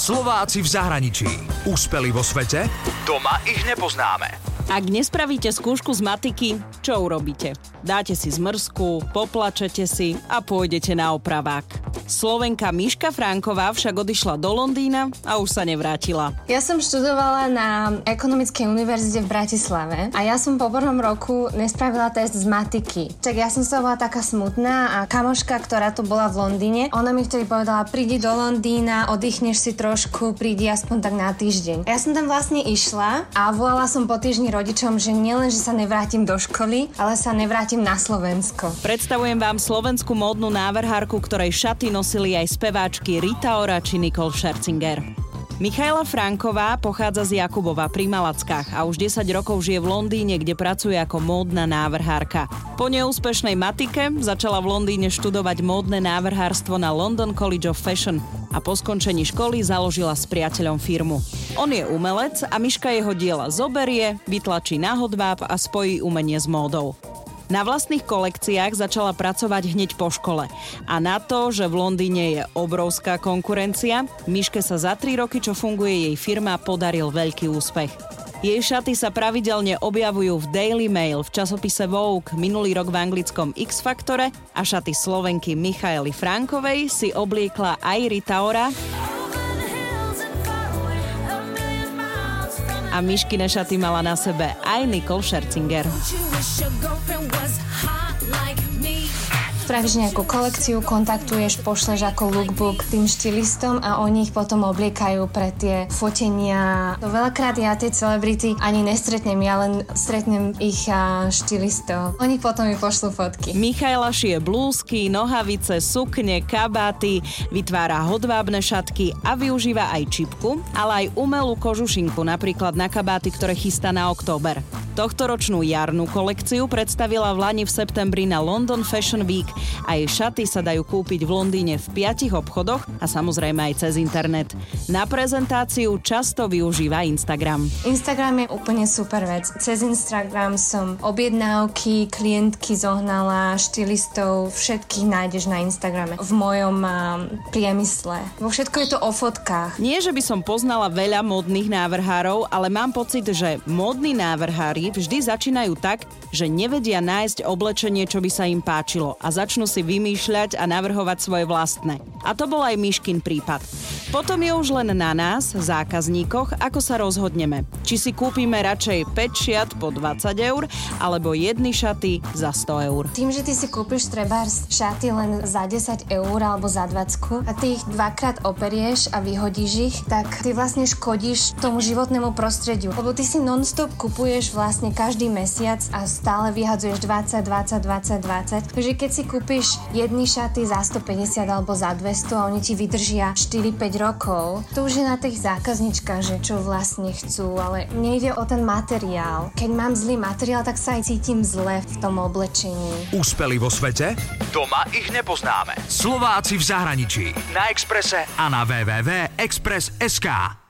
Slováci v zahraničí. Úspeli vo svete? Doma ich nepoznáme. Ak nespravíte skúšku z matiky, čo urobíte? Dáte si zmrzku, poplačete si a pôjdete na opravák. Slovenka Miška Franková však odišla do Londýna a už sa nevrátila. Ja som študovala na Ekonomickej univerzite v Bratislave a ja som po prvom roku nespravila test z matiky. Tak ja som sa bola taká smutná a kamoška, ktorá tu bola v Londýne, ona mi vtedy povedala, prídi do Londýna, oddychneš si trošku, prídi aspoň tak na týždeň. Ja som tam vlastne išla a volala som po týždni rodičom, že nielen, že sa nevrátim do školy, ale sa nevrátim na Slovensko. Predstavujem vám slovenskú módnu návrhárku, ktorej šaty nosili aj speváčky Rita Ora či Nicole Scherzinger. Michaela Franková pochádza z Jakubova pri Malackách a už 10 rokov žije v Londýne, kde pracuje ako módna návrhárka. Po neúspešnej matike začala v Londýne študovať módne návrhárstvo na London College of Fashion a po skončení školy založila s priateľom firmu. On je umelec a Miška jeho diela zoberie, vytlačí na hodváb a spojí umenie s módou. Na vlastných kolekciách začala pracovať hneď po škole. A na to, že v Londýne je obrovská konkurencia, Miške sa za 3 roky, čo funguje jej firma, podaril veľký úspech. Jej šaty sa pravidelne objavujú v Daily Mail, v časopise Vogue, minulý rok v anglickom X Faktore a šaty Slovenky Michaely Frankovej si obliekla aj Rita a Myškine šaty mala na sebe aj Nicole Scherzinger. Spravíš nejakú kolekciu, kontaktuješ, pošleš ako lookbook tým štilistom a oni ich potom obliekajú pre tie fotenia. Veľakrát ja tie celebrity ani nestretnem, ja len stretnem ich štilistov. Oni potom mi pošlú fotky. Michaela šije blúzky, nohavice, sukne, kabáty, vytvára hodvábne šatky a využíva aj čipku, ale aj umelú kožušinku, napríklad na kabáty, ktoré chystá na október. Tohtoročnú jarnú kolekciu predstavila v Lani v septembri na London Fashion Week a jej šaty sa dajú kúpiť v Londýne v piatich obchodoch a samozrejme aj cez internet. Na prezentáciu často využíva Instagram. Instagram je úplne super vec. Cez Instagram som objednávky, klientky zohnala, štilistov, všetkých nájdeš na Instagrame. V mojom um, priemysle. Vo všetko je to o fotkách. Nie, že by som poznala veľa modných návrhárov, ale mám pocit, že modní návrhári Niektorí vždy začínajú tak, že nevedia nájsť oblečenie, čo by sa im páčilo a začnú si vymýšľať a navrhovať svoje vlastné. A to bol aj Myškin prípad. Potom je už len na nás, zákazníkoch, ako sa rozhodneme. Či si kúpime radšej 5 šiat po 20 eur, alebo jedny šaty za 100 eur. Tým, že ty si kúpiš treba šaty len za 10 eur alebo za 20 a ty ich dvakrát operieš a vyhodíš ich, tak ty vlastne škodíš tomu životnému prostrediu. Lebo ty si non-stop kupuješ vlastne vlastne každý mesiac a stále vyhadzuješ 20, 20, 20, 20. Takže keď si kúpiš jedny šaty za 150 alebo za 200 a oni ti vydržia 4-5 rokov, to už je na tých zákazničkách, že čo vlastne chcú, ale nejde o ten materiál. Keď mám zlý materiál, tak sa aj cítim zle v tom oblečení. Úspeli vo svete? Doma ich nepoznáme. Slováci v zahraničí. Na Exprese a na www.express.sk.